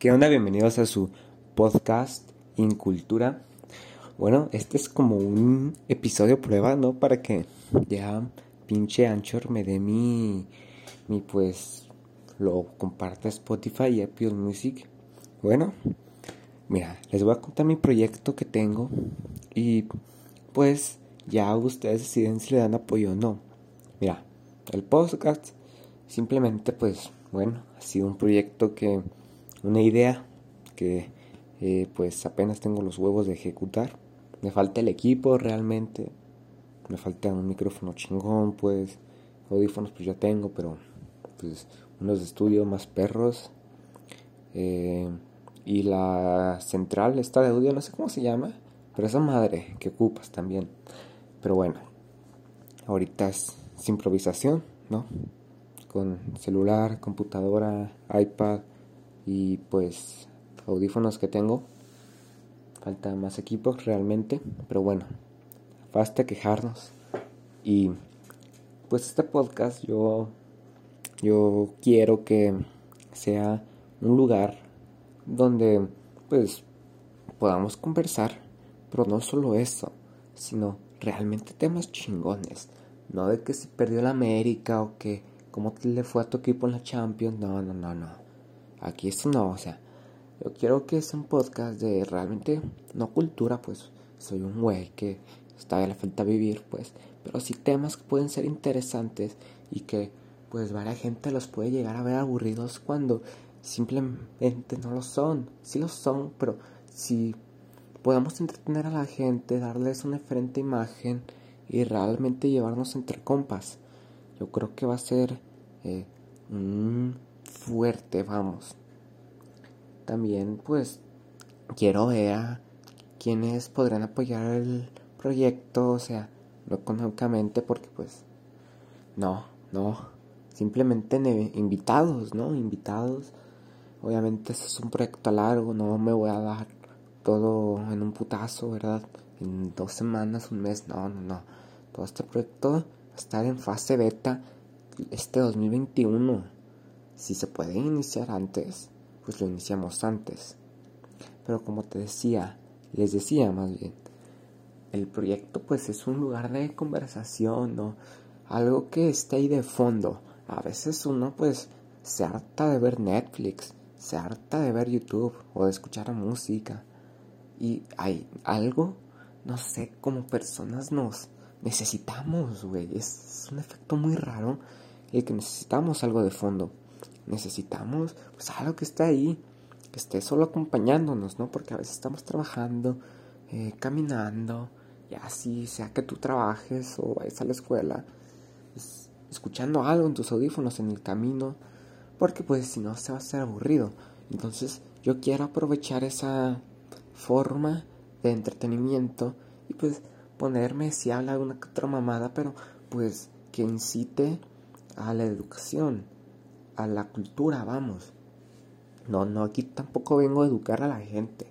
¿Qué onda? Bienvenidos a su podcast Incultura. Bueno, este es como un episodio prueba, ¿no? Para que ya pinche Anchor me dé mi, mi pues, lo comparta Spotify y Apple Music. Bueno, mira, les voy a contar mi proyecto que tengo y pues ya ustedes deciden si le dan apoyo o no. Mira, el podcast simplemente pues, bueno, ha sido un proyecto que una idea que eh, pues apenas tengo los huevos de ejecutar. Me falta el equipo realmente. Me falta un micrófono chingón, pues. Audífonos pues ya tengo, pero pues unos de estudio más perros. Eh, y la central esta de audio, no sé cómo se llama. Pero esa madre que ocupas también. Pero bueno, ahorita es improvisación, ¿no? Con celular, computadora, iPad y pues audífonos que tengo. Falta más equipos realmente, pero bueno, basta quejarnos. Y pues este podcast yo yo quiero que sea un lugar donde pues podamos conversar, pero no solo eso, sino realmente temas chingones, no de que se perdió la América o que cómo le fue a tu equipo en la Champions, no, no, no, no. Aquí eso no, o sea, yo quiero que sea un podcast de realmente, no cultura, pues soy un güey que está la falta vivir, pues, pero sí temas que pueden ser interesantes y que pues varias gente los puede llegar a ver aburridos cuando simplemente no lo son. Sí lo son, pero si podemos entretener a la gente, darles una diferente imagen y realmente llevarnos entre compas, yo creo que va a ser eh, fuerte, vamos. También pues quiero ver a quienes podrán apoyar el proyecto, o sea, no económicamente porque pues no, no, simplemente invitados, ¿no? Invitados. Obviamente ese es un proyecto largo, no me voy a dar todo en un putazo, ¿verdad? En dos semanas, un mes, no, no, no. Todo este proyecto va a estar en fase beta este 2021. Si se puede iniciar antes, pues lo iniciamos antes. Pero como te decía, les decía más bien, el proyecto pues es un lugar de conversación, ¿no? Algo que está ahí de fondo. A veces uno pues se harta de ver Netflix, se harta de ver YouTube o de escuchar música. Y hay algo, no sé, como personas nos necesitamos, güey. Es un efecto muy raro el que necesitamos algo de fondo necesitamos pues algo que esté ahí, que esté solo acompañándonos, ¿no? Porque a veces estamos trabajando, eh, caminando, y así, sea que tú trabajes o vayas a la escuela, pues, escuchando algo en tus audífonos en el camino, porque pues si no se va a hacer aburrido. Entonces yo quiero aprovechar esa forma de entretenimiento y pues ponerme si habla alguna otra mamada, pero pues que incite a la educación a la cultura, vamos. No, no, aquí tampoco vengo a educar a la gente.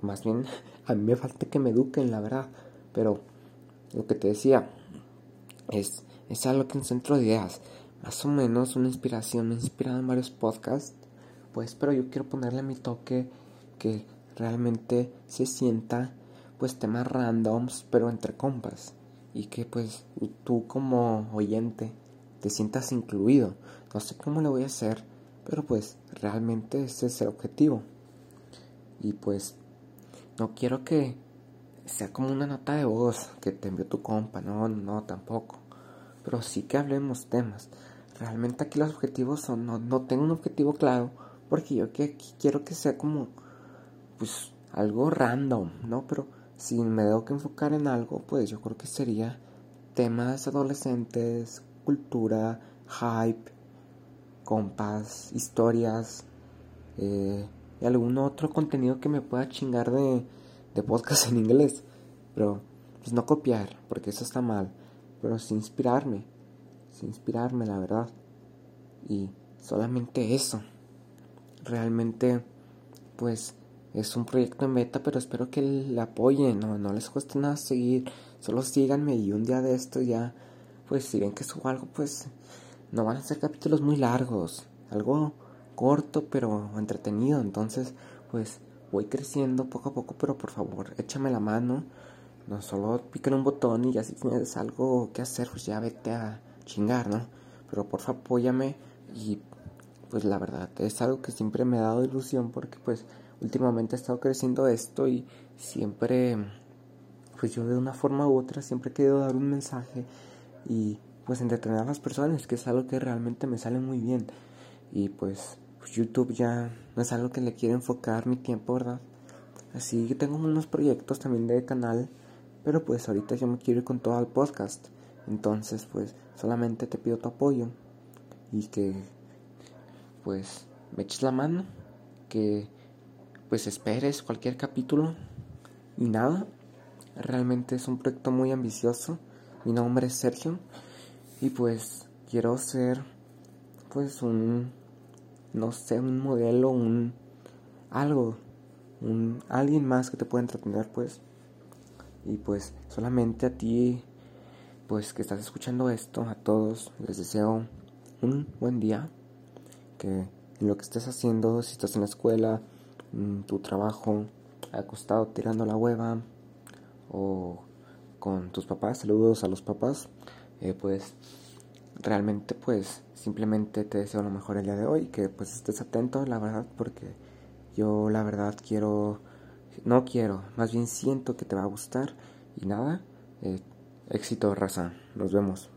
Más bien, a mí me falta que me eduquen, la verdad. Pero lo que te decía es, es algo que en centro de ideas. Más o menos una inspiración, me he inspirado en varios podcasts. Pues, pero yo quiero ponerle mi toque que realmente se sienta, pues, temas randoms, pero entre compas. Y que, pues, tú como oyente te sientas incluido. No sé cómo lo voy a hacer, pero pues realmente ese es el objetivo. Y pues no quiero que sea como una nota de voz que te envió tu compa, no, no, tampoco. Pero sí que hablemos temas. Realmente aquí los objetivos son, no, no tengo un objetivo claro, porque yo que, quiero que sea como, pues, algo random, ¿no? Pero si me debo que enfocar en algo, pues yo creo que sería temas adolescentes, cultura, hype, compas, historias eh, y algún otro contenido que me pueda chingar de, de podcast en inglés. Pero pues no copiar, porque eso está mal. Pero sí inspirarme, sí inspirarme, la verdad. Y solamente eso. Realmente, pues es un proyecto en beta, pero espero que le apoyen. No, no les cueste nada seguir. Solo síganme y un día de esto ya pues si ven que subo algo, pues no van a ser capítulos muy largos. Algo corto pero entretenido. Entonces, pues voy creciendo poco a poco, pero por favor, échame la mano. No solo piquen un botón y ya si tienes algo que hacer, pues ya vete a chingar, ¿no? Pero por favor, apóyame y pues la verdad es algo que siempre me ha dado ilusión porque pues últimamente ha estado creciendo esto y siempre pues yo de una forma u otra siempre he querido dar un mensaje y pues entretener a las personas, que es algo que realmente me sale muy bien. Y pues, pues YouTube ya no es algo que le quiero enfocar mi tiempo, ¿verdad? Así que tengo unos proyectos también de canal, pero pues ahorita yo me quiero ir con todo al podcast. Entonces, pues solamente te pido tu apoyo y que pues me eches la mano, que pues esperes cualquier capítulo y nada. Realmente es un proyecto muy ambicioso. Mi nombre es Sergio y pues quiero ser pues un no sé, un modelo, un algo, un alguien más que te pueda entretener, pues. Y pues solamente a ti pues que estás escuchando esto, a todos les deseo un buen día, que lo que estés haciendo, si estás en la escuela, tu trabajo, acostado tirando la hueva o con tus papás, saludos a los papás, eh, pues realmente pues simplemente te deseo lo mejor el día de hoy, que pues estés atento, la verdad, porque yo la verdad quiero, no quiero, más bien siento que te va a gustar. Y nada, eh, éxito raza, nos vemos.